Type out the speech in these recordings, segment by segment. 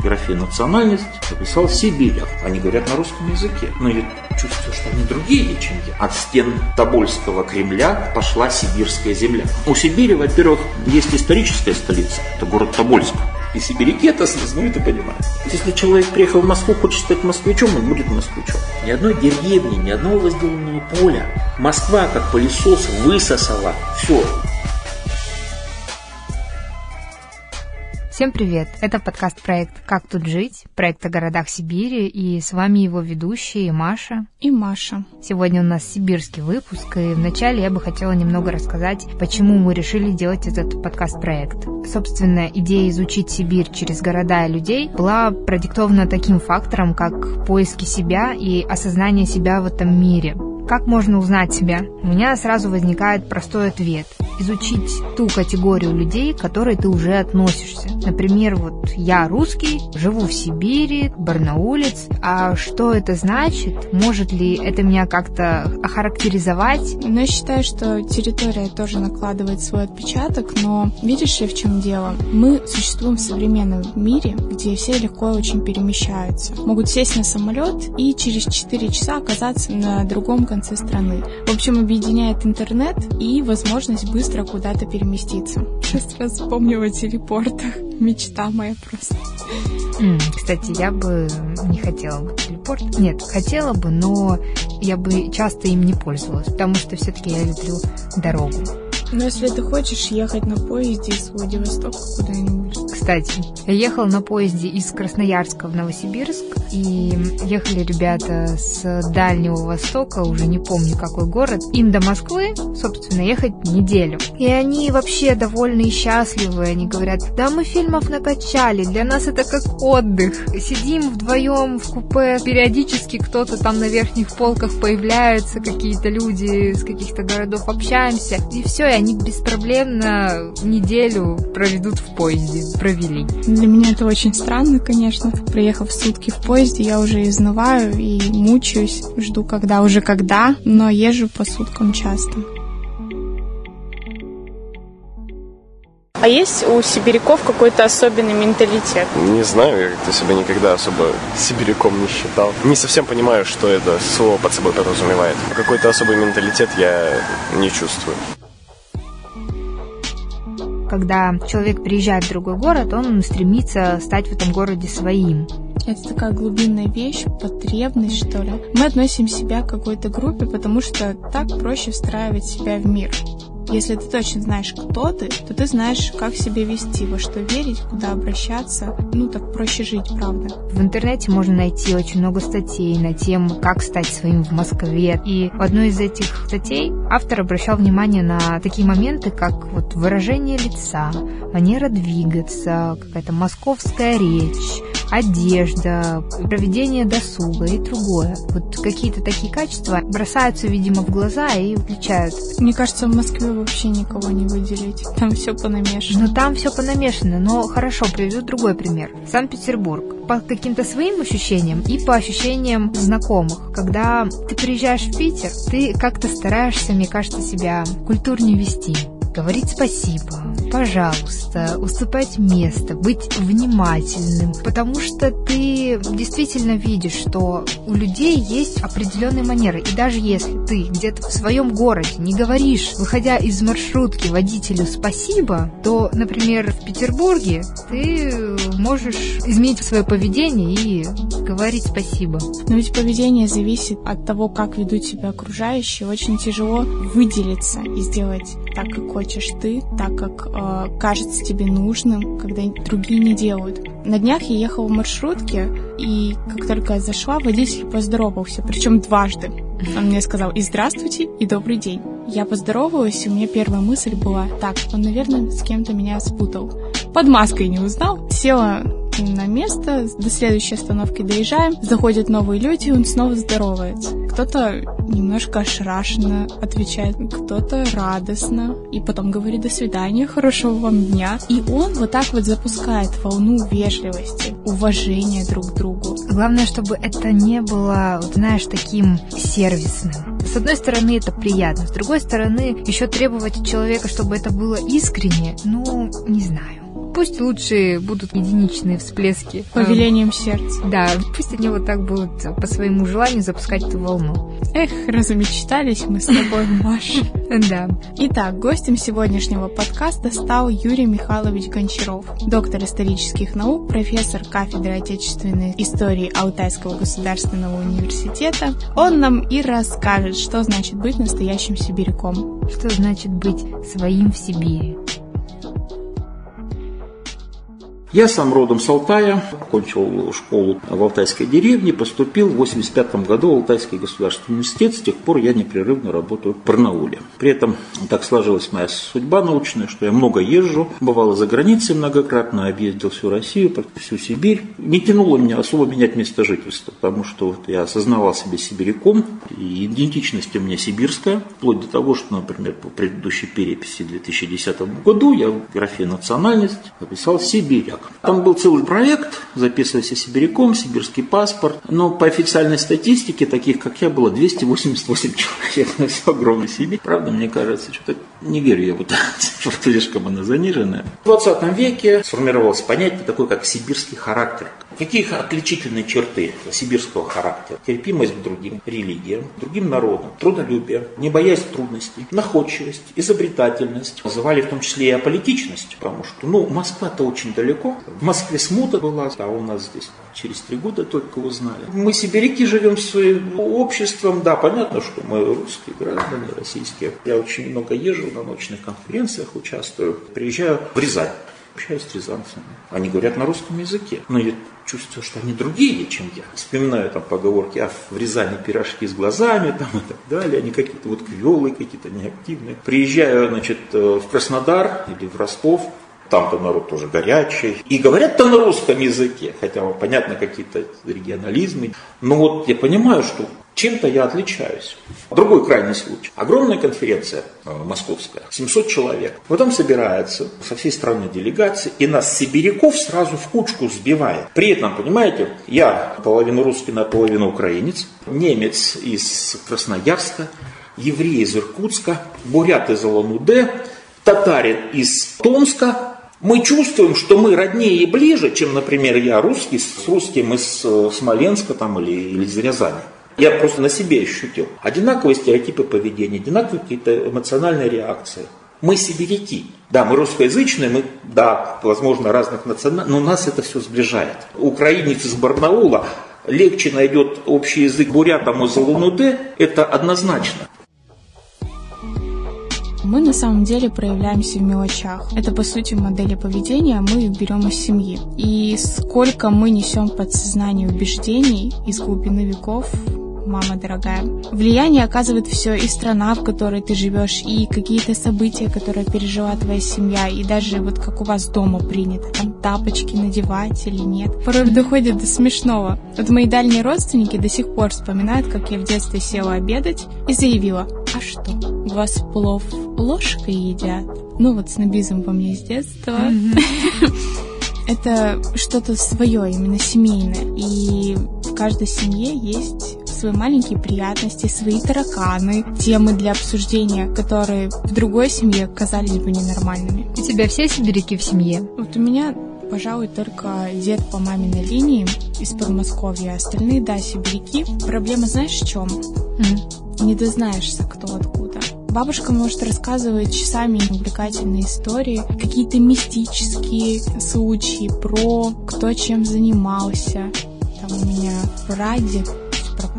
в графе «национальность» написал «Сибирь». Они говорят на русском языке. Но я чувствую, что они другие, чем я. От стен Тобольского Кремля пошла сибирская земля. У Сибири, во-первых, есть историческая столица. Это город Тобольск. И сибиряки это осознают и понимают. Если человек приехал в Москву, хочет стать москвичом, он будет москвичом. Ни одной деревни, ни одного возделанного поля. Москва, как пылесос, высосала все. Всем привет! Это подкаст-проект «Как тут жить?» Проект о городах Сибири, и с вами его ведущие Маша и Маша. Сегодня у нас сибирский выпуск, и вначале я бы хотела немного рассказать, почему мы решили делать этот подкаст-проект. Собственно, идея изучить Сибирь через города и людей была продиктована таким фактором, как поиски себя и осознание себя в этом мире – как можно узнать себя? У меня сразу возникает простой ответ. Изучить ту категорию людей, к которой ты уже относишься. Например, вот я русский, живу в Сибири, барнаулец. А что это значит? Может ли это меня как-то охарактеризовать? Ну, я считаю, что территория тоже накладывает свой отпечаток, но видишь ли, в чем дело? Мы существуем в современном мире, где все легко очень перемещаются. Могут сесть на самолет и через 4 часа оказаться на другом конце страны. В общем, объединяет интернет и возможность быстро куда-то переместиться. Сейчас раз вспомнила о телепортах. Мечта моя просто. Кстати, я бы не хотела бы телепорт. Нет, хотела бы, но я бы часто им не пользовалась, потому что все-таки я люблю дорогу. Но если ты хочешь ехать на поезде из Владивостока куда-нибудь. Кстати, я ехала на поезде из Красноярска в Новосибирск, и ехали ребята с Дальнего Востока, уже не помню какой город. Им до Москвы, собственно, ехать неделю. И они вообще довольны и счастливы. Они говорят, да мы фильмов накачали, для нас это как отдых. Сидим вдвоем в купе, периодически кто-то там на верхних полках появляются, какие-то люди с каких-то городов общаемся. И все, и они беспроблемно неделю проведут в поезде, провели. Для меня это очень странно, конечно. Приехав сутки в поезде, я уже изнываю и мучаюсь, жду когда уже когда, но езжу по суткам часто. А есть у сибиряков какой-то особенный менталитет? Не знаю, я как-то себя никогда особо сибиряком не считал. Не совсем понимаю, что это слово под собой подразумевает. Какой-то особый менталитет я не чувствую когда человек приезжает в другой город, он стремится стать в этом городе своим. Это такая глубинная вещь, потребность, что ли. Мы относим себя к какой-то группе, потому что так проще встраивать себя в мир. Если ты точно знаешь, кто ты, то ты знаешь, как себя вести, во что верить, куда обращаться. Ну, так проще жить, правда. В интернете можно найти очень много статей на тему, как стать своим в Москве. И в одной из этих статей автор обращал внимание на такие моменты, как вот выражение лица, манера двигаться, какая-то московская речь, одежда, проведение досуга и другое. Вот какие-то такие качества бросаются, видимо, в глаза и отличают. Мне кажется, в Москве вообще никого не выделить. Там все понамешано. Ну, там все понамешано, но хорошо, приведу другой пример. Санкт-Петербург. По каким-то своим ощущениям и по ощущениям знакомых. Когда ты приезжаешь в Питер, ты как-то стараешься, мне кажется, себя культурнее вести говорить спасибо, пожалуйста, уступать место, быть внимательным, потому что ты действительно видишь, что у людей есть определенные манеры. И даже если ты где-то в своем городе не говоришь, выходя из маршрутки водителю спасибо, то, например, в Петербурге ты можешь изменить свое поведение и говорить спасибо. Но ведь поведение зависит от того, как ведут себя окружающие. Очень тяжело выделиться и сделать так, как хочешь ты, так, как э, кажется тебе нужным, когда другие не делают. На днях я ехала в маршрутке, и как только я зашла, водитель поздоровался, причем дважды. Он мне сказал и здравствуйте, и добрый день. Я поздоровалась, и у меня первая мысль была, так, он, наверное, с кем-то меня спутал. Под маской не узнал. Села на место, до следующей остановки доезжаем, заходят новые люди, он снова здоровается. Кто-то немножко ошарашенно отвечает, кто-то радостно, и потом говорит «до свидания, хорошего вам дня». И он вот так вот запускает волну вежливости, уважения друг к другу. Главное, чтобы это не было, вот, знаешь, таким сервисным. С одной стороны, это приятно, с другой стороны, еще требовать от человека, чтобы это было искренне, ну, не знаю пусть лучше будут единичные всплески. По велениям сердца. Да, пусть они вот так будут по своему желанию запускать эту волну. Эх, размечтались мы с тобой, Маша. Да. Итак, гостем сегодняшнего подкаста стал Юрий Михайлович Гончаров, доктор исторических наук, профессор кафедры отечественной истории Алтайского государственного университета. Он нам и расскажет, что значит быть настоящим сибиряком. Что значит быть своим в Сибири? Я сам родом с Алтая, окончил школу в Алтайской деревне, поступил в 85 году в Алтайский государственный университет. С тех пор я непрерывно работаю в Барнауле. При этом так сложилась моя судьба научная, что я много езжу, бывало за границей многократно, объездил всю Россию, всю Сибирь. Не тянуло меня особо менять место жительства, потому что вот я осознавал себя сибиряком, и идентичность у меня сибирская, вплоть до того, что, например, по предыдущей переписи 2010 году я в графе «национальность» написал «Сибиряк». Там был целый проект, записывайся сибиряком, сибирский паспорт. Но по официальной статистике, таких как я, было 288 человек на всю огромную Сибирь. Правда, мне кажется, что-то не верю я в это, слишком она заниженная. В 20 веке сформировалось понятие такое, как сибирский характер. Какие отличительные черты сибирского характера? Терпимость к другим религиям, другим народам, трудолюбие, не боясь трудностей, находчивость, изобретательность. Называли в том числе и аполитичность, потому что, ну, Москва-то очень далеко. В Москве смута была, а у нас здесь через три года только узнали. Мы сибиряки живем своим обществом, да, понятно, что мы русские граждане, российские. Я очень много езжу на научных конференциях, участвую. Приезжаю в Рязань общаюсь с рязанцами. Они говорят на русском языке. Но я чувствую, что они другие, чем я. Вспоминаю там поговорки, а в Рязани пирожки с глазами там, и так далее. Они какие-то вот квелые, какие-то неактивные. Приезжаю, значит, э, в Краснодар или в Ростов, там-то народ тоже горячий. И говорят-то на русском языке, хотя понятно какие-то регионализмы. Но вот я понимаю, что чем-то я отличаюсь. Другой крайний случай. Огромная конференция э, московская, 700 человек. Потом собирается со всей страны делегации, и нас, сибиряков, сразу в кучку сбивает. При этом, понимаете, я половину русский, наполовину украинец, немец из Красноярска, еврей из Иркутска, бурят из Улан-Удэ, татарин из Томска, мы чувствуем, что мы роднее и ближе, чем, например, я русский с русским из э, Смоленска там, или, или из Рязани. Я просто на себе ощутил. Одинаковые стереотипы поведения, одинаковые какие-то эмоциональные реакции. Мы сибиряки. Да, мы русскоязычные, мы, да, возможно, разных национальностей, но нас это все сближает. Украинец из Барнаула легче найдет общий язык бурятам из Улан-Удэ, это однозначно мы на самом деле проявляемся в мелочах. Это, по сути, модели поведения мы берем из семьи. И сколько мы несем подсознание убеждений из глубины веков, мама дорогая. Влияние оказывает все и страна, в которой ты живешь, и какие-то события, которые пережила твоя семья, и даже вот как у вас дома принято, там тапочки надевать или нет. Порой доходит до смешного. Вот мои дальние родственники до сих пор вспоминают, как я в детстве села обедать и заявила, а что, у вас плов ложкой едят? Ну вот снобизм во мне с детства. Это что-то свое, именно семейное. И в каждой семье есть свои маленькие приятности, свои тараканы, темы для обсуждения, которые в другой семье казались бы ненормальными. У тебя все сибиряки в семье? Вот у меня пожалуй, только дед по маминой линии из Подмосковья. Остальные, да, сибиряки. Проблема знаешь в чем? Mm. Не дознаешься, кто откуда. Бабушка может рассказывать часами увлекательные истории, какие-то мистические случаи про кто чем занимался. Там у меня прадед,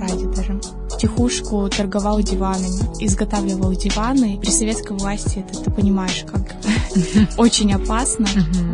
про прадед даже, тихушку торговал диванами, изготавливал диваны. При советской власти это ты понимаешь, как очень опасно.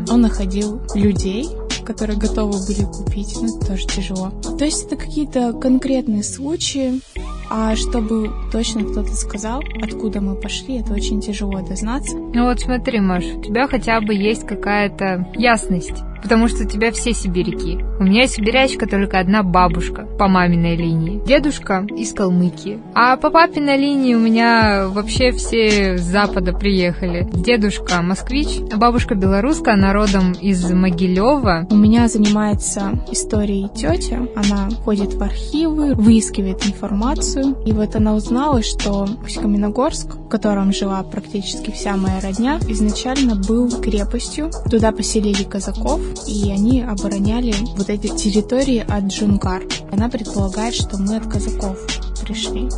Он находил людей, которые готовы были купить, ну это тоже тяжело. То есть это какие-то конкретные случаи, а чтобы точно кто-то сказал, откуда мы пошли, это очень тяжело дознаться. Ну вот смотри, Маш, у тебя хотя бы есть какая-то ясность потому что у тебя все сибиряки. У меня сибирячка только одна бабушка по маминой линии. Дедушка из Калмыкии. А по папиной линии у меня вообще все с запада приехали. Дедушка москвич, бабушка белоруска, народом из Могилева. У меня занимается историей тетя. Она ходит в архивы, выискивает информацию. И вот она узнала, что Усть-Каменогорск, в котором жила практически вся моя родня, изначально был крепостью. Туда поселили казаков, и они обороняли вот эти территории от Джунгар. Она предполагает, что мы от казаков пришли.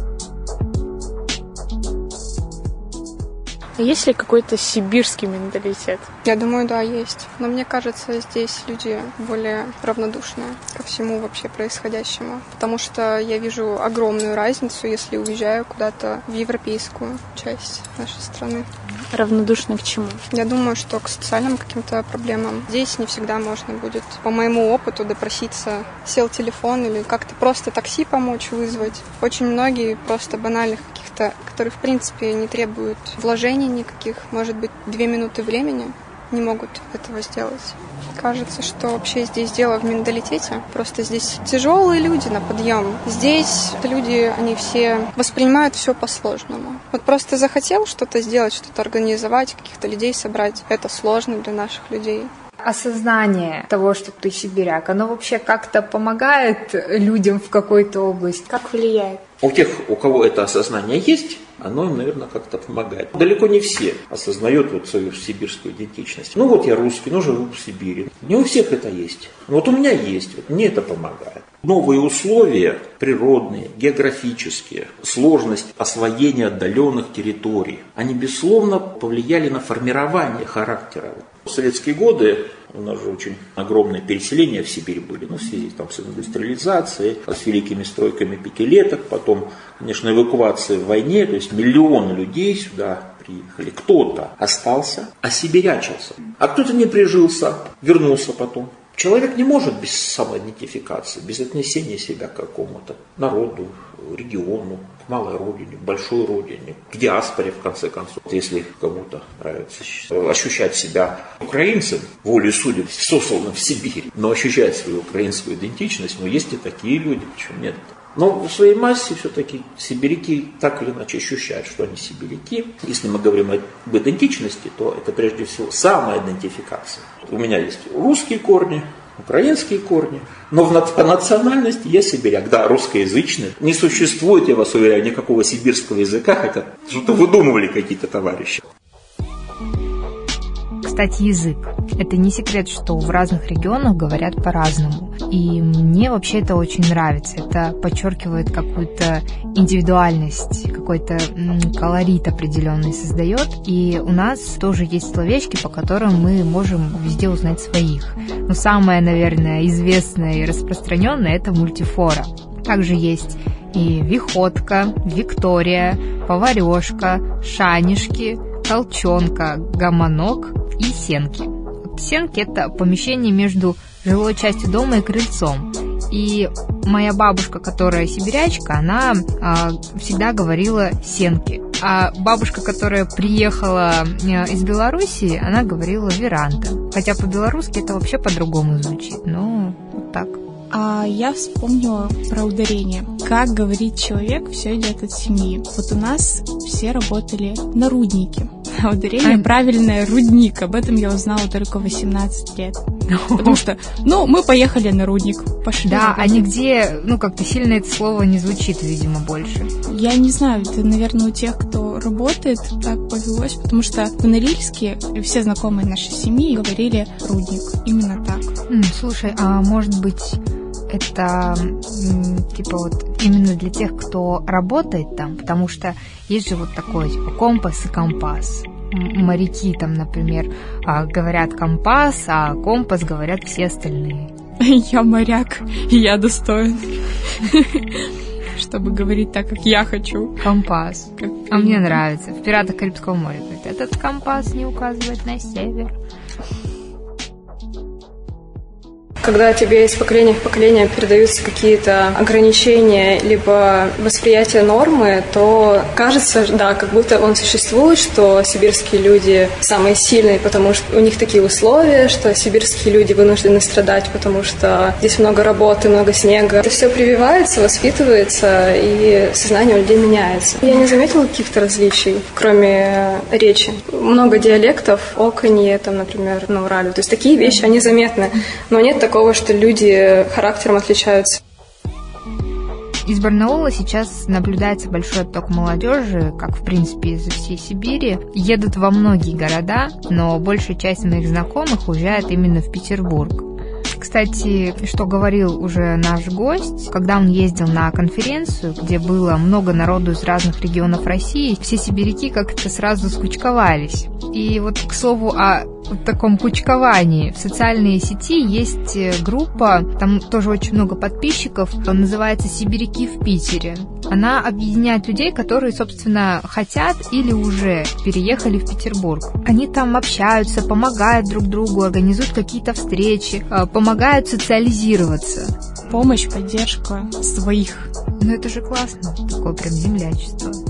Есть ли какой-то сибирский менталитет? Я думаю, да, есть. Но мне кажется, здесь люди более равнодушные ко всему вообще происходящему. Потому что я вижу огромную разницу, если уезжаю куда-то в европейскую часть нашей страны. Равнодушны к чему? Я думаю, что к социальным каким-то проблемам здесь не всегда можно будет, по моему опыту, допроситься. Сел телефон или как-то просто такси помочь вызвать. Очень многие просто банальных каких-то, которые, в принципе, не требуют вложений никаких, может быть, две минуты времени, не могут этого сделать. Кажется, что вообще здесь дело в менталитете. Просто здесь тяжелые люди на подъем. Здесь люди, они все воспринимают все по-сложному. Вот просто захотел что-то сделать, что-то организовать, каких-то людей собрать. Это сложно для наших людей. Осознание того, что ты сибиряк, оно вообще как-то помогает людям в какой-то области? Как влияет? У тех, у кого это осознание есть, оно им, наверное, как-то помогает. Далеко не все осознают вот свою сибирскую идентичность. Ну вот я русский, но живу в Сибири. Не у всех это есть. Вот у меня есть, вот мне это помогает. Новые условия природные, географические, сложность освоения отдаленных территорий, они, безусловно, повлияли на формирование характера. Советские годы у нас же очень огромные переселения в Сибирь были, ну, в связи там, с индустриализацией, с великими стройками пятилеток, потом, конечно, эвакуация в войне, то есть миллионы людей сюда приехали. Кто-то остался, осибирячился, а кто-то не прижился, вернулся потом. Человек не может без самоидентификации, без отнесения себя к какому-то народу, региону, малой родине, большой родине, к диаспоре, в конце концов. Если кому-то нравится ощущать себя украинцем, волей судеб, сосланным в Сибири, но ощущать свою украинскую идентичность, но есть и такие люди, почему нет? Но в своей массе все-таки сибиряки так или иначе ощущают, что они сибиряки. Если мы говорим об идентичности, то это прежде всего самоидентификация. У меня есть русские корни, украинские корни, но в, по национальности я сибиряк, да, русскоязычный. Не существует, я вас уверяю, никакого сибирского языка, хотя что-то выдумывали какие-то товарищи. Кстати, язык. Это не секрет, что в разных регионах говорят по-разному. И мне вообще это очень нравится. Это подчеркивает какую-то индивидуальность, какой-то колорит определенный создает. И у нас тоже есть словечки, по которым мы можем везде узнать своих. Но самое, наверное, известное и распространенное это мультифора. Также есть и виходка, Виктория, поварешка, шанишки, толчонка, гомонок и сенки. Сенки – это помещение между жилой частью дома и крыльцом. И моя бабушка, которая сибирячка, она а, всегда говорила сенки. А бабушка, которая приехала э, из Белоруссии, она говорила веранда. Хотя по-белорусски это вообще по-другому звучит. Ну, вот так. А я вспомнила про ударение. Как говорит человек, все идет от семьи. Вот у нас все работали на руднике. Ударение а... правильное рудник. Об этом я узнала только 18 лет. Потому что, ну, мы поехали на рудник, пошли. Да, а нигде, ну, как-то сильно это слово не звучит, видимо, больше. Я не знаю, это, наверное, у тех, кто работает, так повелось, потому что в Норильске все знакомые нашей семьи говорили рудник. Именно так. Слушай, а может быть это типа вот именно для тех, кто работает там, потому что есть же вот такой типа компас и компас. Моряки там, например, а, говорят компас, а компас говорят все остальные. Я моряк, и я достоин. Чтобы говорить так, как я хочу. Компас. Как а мне нравится. В «Пиратах Карибского моря» говорит, этот компас не указывает на север. Когда тебе из поколения в поколение передаются какие-то ограничения, либо восприятие нормы, то кажется, да, как будто он существует, что сибирские люди самые сильные, потому что у них такие условия, что сибирские люди вынуждены страдать, потому что здесь много работы, много снега. Это все прививается, воспитывается, и сознание у людей меняется. Я не заметила каких-то различий, кроме речи. Много диалектов, оконье, там, например, на Урале. То есть такие вещи, они заметны. Но нет такого, что люди характером отличаются. Из Барнаула сейчас наблюдается большой отток молодежи, как в принципе из всей Сибири. Едут во многие города, но большая часть моих знакомых уезжает именно в Петербург. Кстати, что говорил уже наш гость, когда он ездил на конференцию, где было много народу из разных регионов России, все сибиряки как-то сразу скучковались. И вот, к слову, о в таком кучковании. В социальной сети есть э, группа, там тоже очень много подписчиков, называется «Сибиряки в Питере». Она объединяет людей, которые, собственно, хотят или уже переехали в Петербург. Они там общаются, помогают друг другу, организуют какие-то встречи, э, помогают социализироваться. Помощь, поддержка своих. Ну это же классно, такое прям землячество.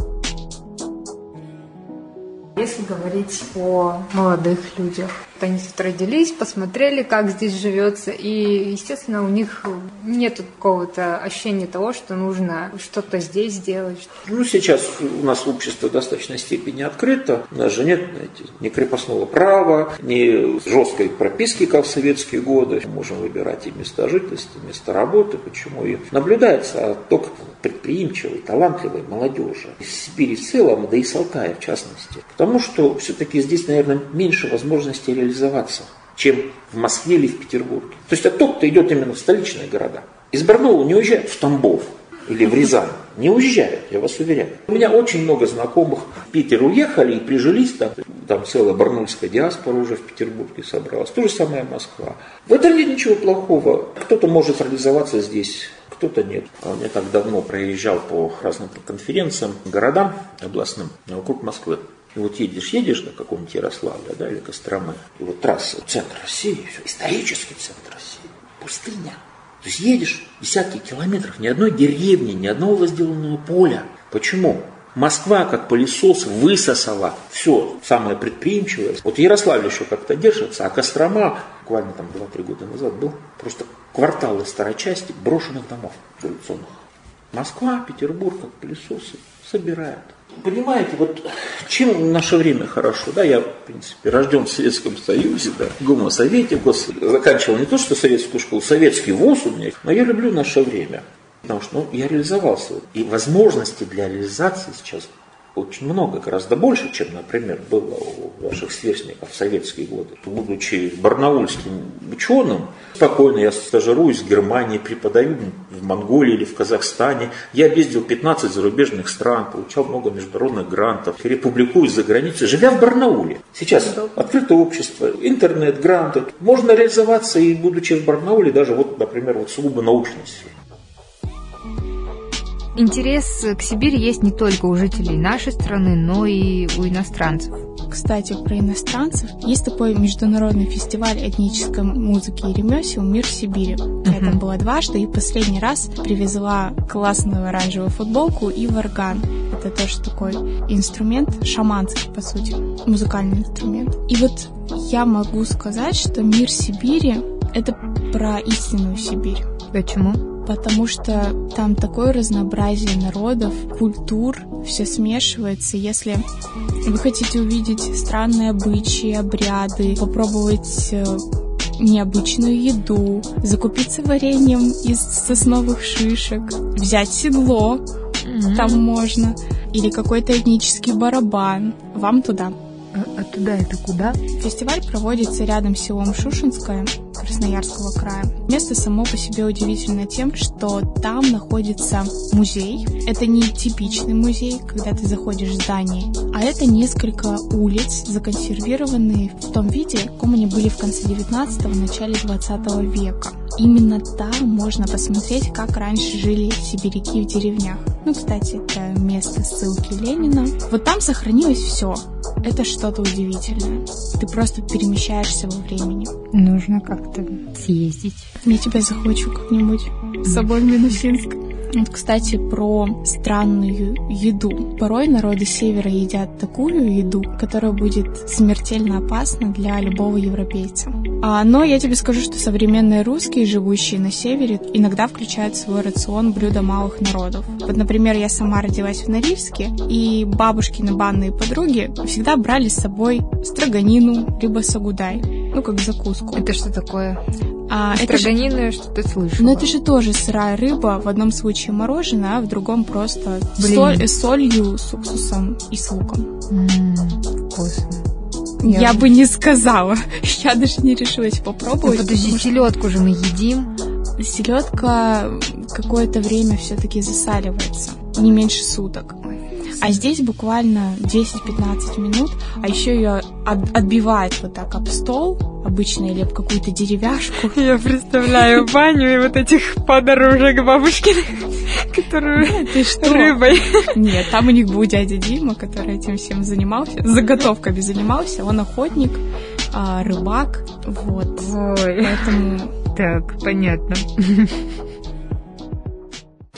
Если говорить о молодых людях, они тут родились, посмотрели, как здесь живется, и, естественно, у них нет какого-то ощущения того, что нужно что-то здесь сделать. Ну, сейчас у нас общество в достаточной степени открыто, у нас же нет знаете, ни крепостного права, ни жесткой прописки, как в советские годы. Мы можем выбирать и места жительства, и места работы, почему и наблюдается отток предприимчивой, талантливой молодежи из Сибири в целом, да и с Алтая в частности. Потому что все-таки здесь, наверное, меньше возможностей реализоваться, чем в Москве или в Петербурге. То есть отток-то идет именно в столичные города. Из Барнаула не уезжают в Тамбов или в Рязань. Не уезжают, я вас уверяю. У меня очень много знакомых в Питер уехали и прижились там. Там целая барнульская диаспора уже в Петербурге собралась. То же самое Москва. В этом нет ничего плохого. Кто-то может реализоваться здесь, кто-то нет. А я так давно проезжал по разным конференциям, городам областным вокруг Москвы. И вот едешь, едешь до какого-нибудь Ярославля, да, или Костромы, и вот трасса, центр России, все, исторический центр России, пустыня. То есть едешь десятки километров, ни одной деревни, ни одного возделанного поля. Почему? Москва, как пылесос, высосала все самое предприимчивое. Вот Ярославль еще как-то держится, а Кострома, буквально там 2-3 года назад, был просто кварталы старочасти брошенных домов революционных. Москва, Петербург, как пылесосы, собирают. Понимаете, вот чем в наше время хорошо, да, я, в принципе, рожден в Советском Союзе, да, гомосоветик, заканчивал не то, что советскую школу, советский вуз у меня, но я люблю наше время, потому что, ну, я реализовался, и возможности для реализации сейчас очень много, гораздо больше, чем, например, было у ваших сверстников в советские годы. Будучи барнаульским ученым, спокойно я стажируюсь в Германии, преподаю в Монголии или в Казахстане. Я объездил 15 зарубежных стран, получал много международных грантов, публикуюсь за границей, живя в Барнауле. Сейчас открытое общество, интернет, гранты. Можно реализоваться и будучи в Барнауле, даже вот, например, вот сугубо научной сфере. Интерес к Сибири есть не только у жителей нашей страны, но и у иностранцев. Кстати, про иностранцев. Есть такой международный фестиваль этнической музыки и ремесел «Мир Сибири». Uh-huh. Я там была дважды и последний раз привезла классную оранжевую футболку и варган. Это тоже такой инструмент, шаманский, по сути, музыкальный инструмент. И вот я могу сказать, что «Мир Сибири» — это про истинную Сибирь. Почему? Потому что там такое разнообразие народов, культур, все смешивается. Если вы хотите увидеть странные обычаи, обряды, попробовать э, необычную еду, закупиться вареньем из сосновых шишек, взять седло, mm-hmm. там можно, или какой-то этнический барабан, вам туда. А, а туда это куда? Фестиваль проводится рядом с селом Шушинское Красноярского края. Место само по себе удивительно тем, что там находится музей. Это не типичный музей, когда ты заходишь в здание, а это несколько улиц, законсервированные в том виде, в каком они были в конце 19-го, начале 20 века. Именно там можно посмотреть, как раньше жили сибиряки в деревнях. Ну, кстати, это место ссылки Ленина. Вот там сохранилось все. Это что-то удивительное. Ты просто перемещаешься во времени. Нужно как-то съездить. Я тебя захочу как-нибудь с собой в Минусинск. Вот, кстати, про странную еду. Порой народы севера едят такую еду, которая будет смертельно опасна для любого европейца. А, но я тебе скажу, что современные русские, живущие на севере, иногда включают в свой рацион блюда малых народов. Вот, например, я сама родилась в Норильске, и бабушкины банные подруги всегда брали с собой строганину, либо сагудай, ну, как закуску. Это что такое? А, это же- Строганину я что-то слышала. но это же тоже сырая рыба, в одном случае мороженое, а в другом просто соль- э, солью с уксусом и с луком. М, Вкусно. Я, Я- бы не сказала. Я даже не решилась Ну, попробовать. подожди, потому что селедку же мы едим. селедка какое-то время все-таки засаливается, не меньше суток. А здесь буквально 10-15 минут, а еще ее от- отбивает вот так об стол обычно или об какую-то деревяшку. Я представляю баню и вот этих подружек бабушкиных, которые Ты что? рыбой. Нет, там у них был дядя Дима, который этим всем занимался, заготовками занимался. Он охотник, а, рыбак, вот. Ой, Поэтому так, понятно.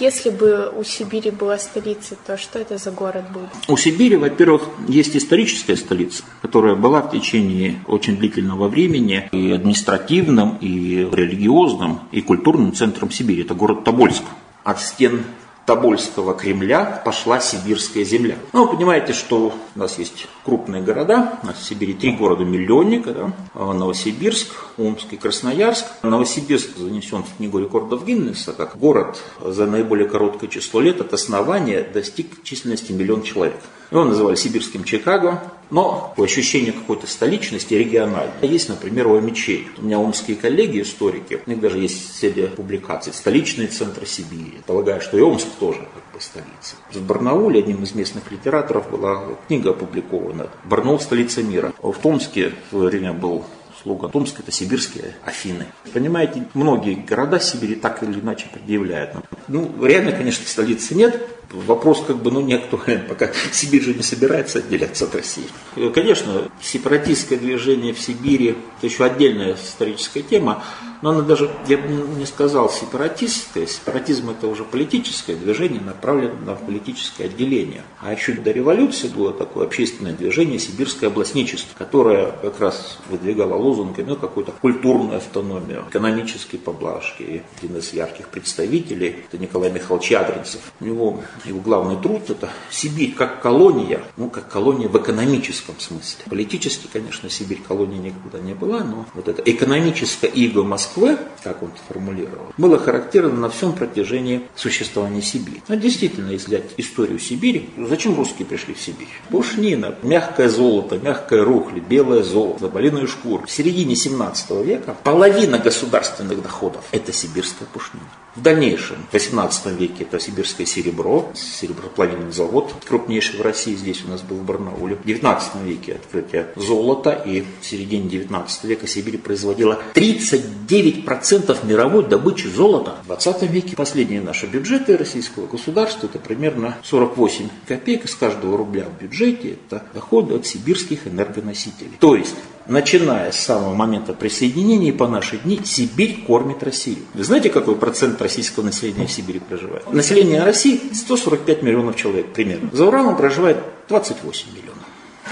Если бы у Сибири была столица, то что это за город был? У Сибири, во-первых, есть историческая столица, которая была в течение очень длительного времени и административным, и религиозным, и культурным центром Сибири. Это город Тобольск. От стен Тобольского Кремля пошла сибирская земля. Ну, вы понимаете, что у нас есть крупные города. У нас в Сибири три города-миллионника. Да? А, Новосибирск, Омск и Красноярск. Новосибирск занесен в книгу рекордов Гиннесса как город за наиболее короткое число лет от основания достиг численности миллион человек. Его называли сибирским Чикаго, но по ощущению какой-то столичности региональной. Есть, например, у мечей. У меня омские коллеги, историки, у них даже есть серия публикаций «Столичные центры Сибири». Полагаю, что и Омск тоже как бы столица. В Барнауле одним из местных литераторов была книга опубликована «Барнаул – столица мира». В Томске в свое время был слоган Томск это сибирские Афины. Понимаете, многие города Сибири так или иначе предъявляют. Ну, реально, конечно, столицы нет. Вопрос как бы, ну, не актуален, пока Сибирь же не собирается отделяться от России. Э, Конечно, сепаратистское движение в Сибири – это еще отдельная историческая тема, но она даже, я бы не сказал сепаратистская. Сепаратизм – это уже политическое движение, направленное на политическое отделение. А еще до революции было такое общественное движение «Сибирское областничество», которое как раз выдвигало лозунгами ну, какую-то культурную автономию, экономические поблажки. И один из ярких представителей – это Николай Михайлович Ядринцев. У него его главный труд – это «Сибирь как колония», ну, как колония в экономическом смысле. Политически, конечно, Сибирь колония никогда не была, но вот это экономическое иго Москвы, как он формулировал, было характерно на всем протяжении существования Сибири. Ну, действительно, если взять историю Сибири, зачем русские пришли в Сибирь? Пушнина, мягкое золото, мягкая рухли, белое золото, заболиную шкуру. В середине 17 века половина государственных доходов – это сибирская пушнина. В дальнейшем, в 18 веке это сибирское серебро, сереброплавильный завод, крупнейший в России, здесь у нас был в Барнауле. В 19 веке открытие золота, и в середине 19 века Сибирь производила 39% мировой добычи золота. В 20 веке последние наши бюджеты российского государства, это примерно 48 копеек из каждого рубля в бюджете, это доходы от сибирских энергоносителей. То есть Начиная с самого момента присоединения и по наши дни, Сибирь кормит Россию. Вы знаете, какой процент российского населения в Сибири проживает? Население России 145 миллионов человек примерно. За Уралом проживает 28 миллионов.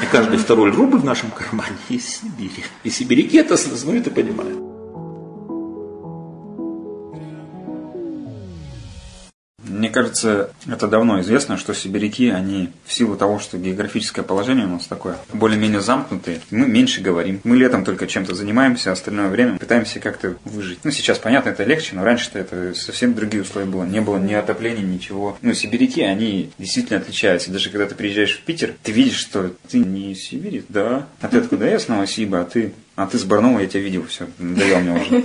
И каждый второй рубль в нашем кармане из Сибири. И сибиряки это знают и понимают. Мне кажется, это давно известно, что сибиряки, они в силу того, что географическое положение у нас такое, более-менее замкнутые, мы меньше говорим. Мы летом только чем-то занимаемся, а остальное время пытаемся как-то выжить. Ну, сейчас, понятно, это легче, но раньше-то это совсем другие условия было. Не было ни отопления, ничего. Ну, сибиряки, они действительно отличаются. Даже когда ты приезжаешь в Питер, ты видишь, что ты не из Сибири, да. А ты откуда? Я с Новосиба, а ты... А ты с Барнаула, я тебя видел, все, надоел мне уже.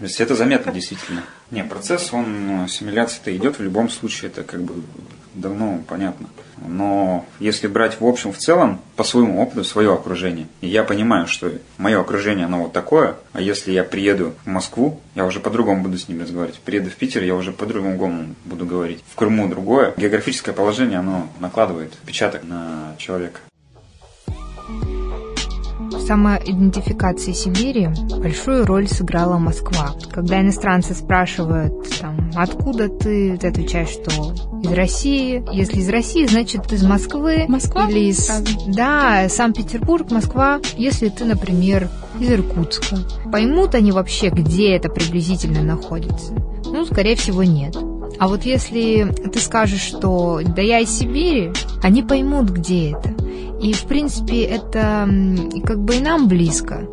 То есть это заметно действительно. Не, процесс, он, ну, ассимиляция-то идет в любом случае, это как бы давно понятно. Но если брать в общем, в целом, по своему опыту, свое окружение, и я понимаю, что мое окружение, оно вот такое, а если я приеду в Москву, я уже по-другому буду с ним разговаривать. Приеду в Питер, я уже по-другому буду говорить. В Крыму другое. Географическое положение, оно накладывает отпечаток на человека. Самоидентификации Сибири большую роль сыграла Москва. Когда иностранцы спрашивают, там, откуда ты, ты отвечаешь, что из России. Если из России, значит из Москвы. Москва? Или из... Сразу. Да, Санкт-Петербург, Москва. Если ты, например, из Иркутска. Поймут они вообще, где это приблизительно находится? Ну, скорее всего, нет. А вот если ты скажешь, что да я из Сибири, они поймут, где это. И, в принципе, это как бы и нам близко.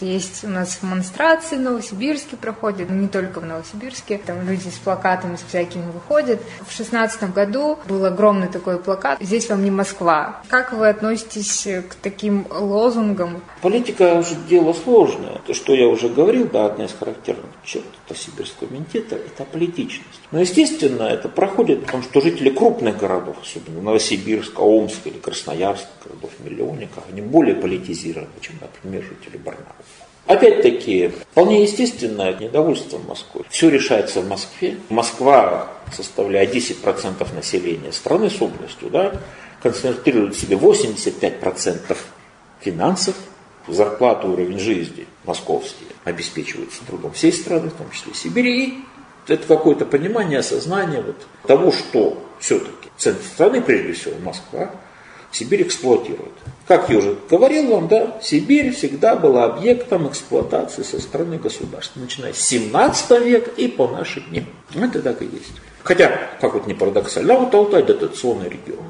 Есть у нас монстрации в Новосибирске проходят, не только в Новосибирске, там люди с плакатами с всякими выходят. В шестнадцатом году был огромный такой плакат «Здесь вам не Москва». Как вы относитесь к таким лозунгам? Политика уже дело сложное. То, что я уже говорил, да, одна из характерных черт это сибирского ментита, это политичность. Но, естественно, это проходит, потому что жители крупных городов, особенно Новосибирска, Омска или Красноярска, городов-миллионников, они более политизированы, чем, например, жители Барнаула. Опять-таки, вполне естественное недовольство Москвой. Все решается в Москве. Москва, составляя 10% населения страны с областью, да, концентрирует в себе 85% финансов, зарплату, уровень жизни московские обеспечиваются трудом всей страны, в том числе Сибири. И это какое-то понимание, осознание вот того, что все-таки центр страны, прежде всего Москва, Сибирь эксплуатирует. Как я уже говорил вам, да, Сибирь всегда была объектом эксплуатации со стороны государства, начиная с 17 века и по наши дни. Это так и есть. Хотя, как вот не парадоксально, а вот Алтай дотационный регион.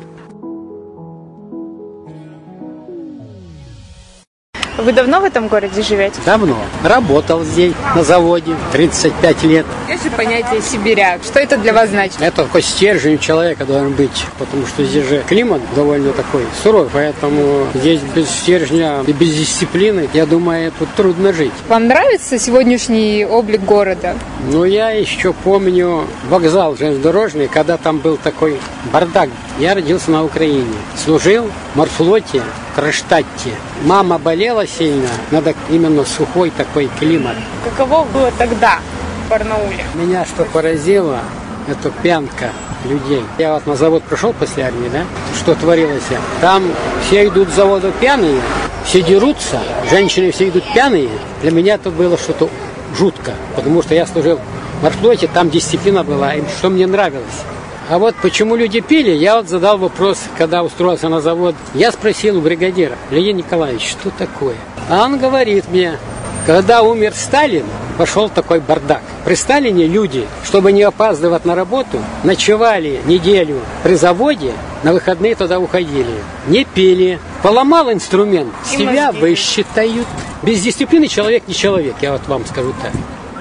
Вы давно в этом городе живете? Давно. Работал здесь, на заводе, 35 лет. Есть же понятие сибиряк. Что это для вас значит? Это такой стержень человека должен быть, потому что здесь же климат довольно такой суровый, поэтому здесь без стержня и без дисциплины, я думаю, тут трудно жить. Вам нравится сегодняшний облик города? Но я еще помню вокзал железнодорожный, когда там был такой бардак. Я родился на Украине, служил в морфлоте, в Кронштадте. Мама болела сильно, надо именно сухой такой климат. Каково было тогда в Барнауле? Меня что поразило, это пьянка людей. Я вот на завод пришел после армии, да, что творилось. Там все идут с завода пьяные, все дерутся, женщины все идут пьяные. Для меня это было что-то жутко, потому что я служил в морфлоте, там дисциплина была, и что мне нравилось. А вот почему люди пили, я вот задал вопрос, когда устроился на завод. Я спросил у бригадира, Леонид Николаевич, что такое? А он говорит мне, когда умер Сталин, пошел такой бардак. При Сталине люди, чтобы не опаздывать на работу, ночевали неделю при заводе, на выходные туда уходили. Не пили. Поломал инструмент, И себя мозги. высчитают. Без дисциплины человек не человек, я вот вам скажу так.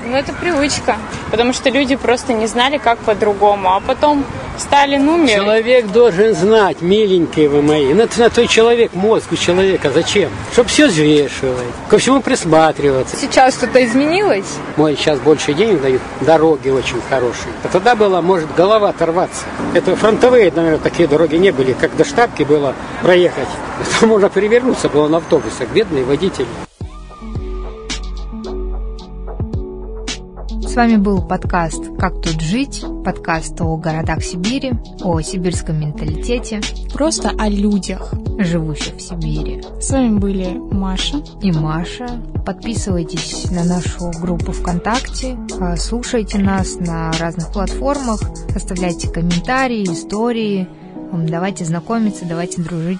Ну, это привычка, потому что люди просто не знали, как по-другому. А потом Сталин умер. Человек должен знать, миленькие вы мои. На, на той человек, мозг у человека зачем? Чтобы все взвешивать, ко всему присматриваться. Сейчас что-то изменилось? Мой сейчас больше денег дают, дороги очень хорошие. А тогда было, может, голова оторваться. Это фронтовые, наверное, такие дороги не были, как до штабки было проехать. Там можно перевернуться было на автобусах, бедные водители. С вами был подкаст «Как тут жить», подкаст о городах Сибири, о сибирском менталитете, Просто о людях. живущих в Сибири. С вами были Маша. И Маша. Подписывайтесь на нашу группу ВКонтакте, а, слушайте нас на разных платформах, оставляйте комментарии, истории, давайте знакомиться, давайте дружить.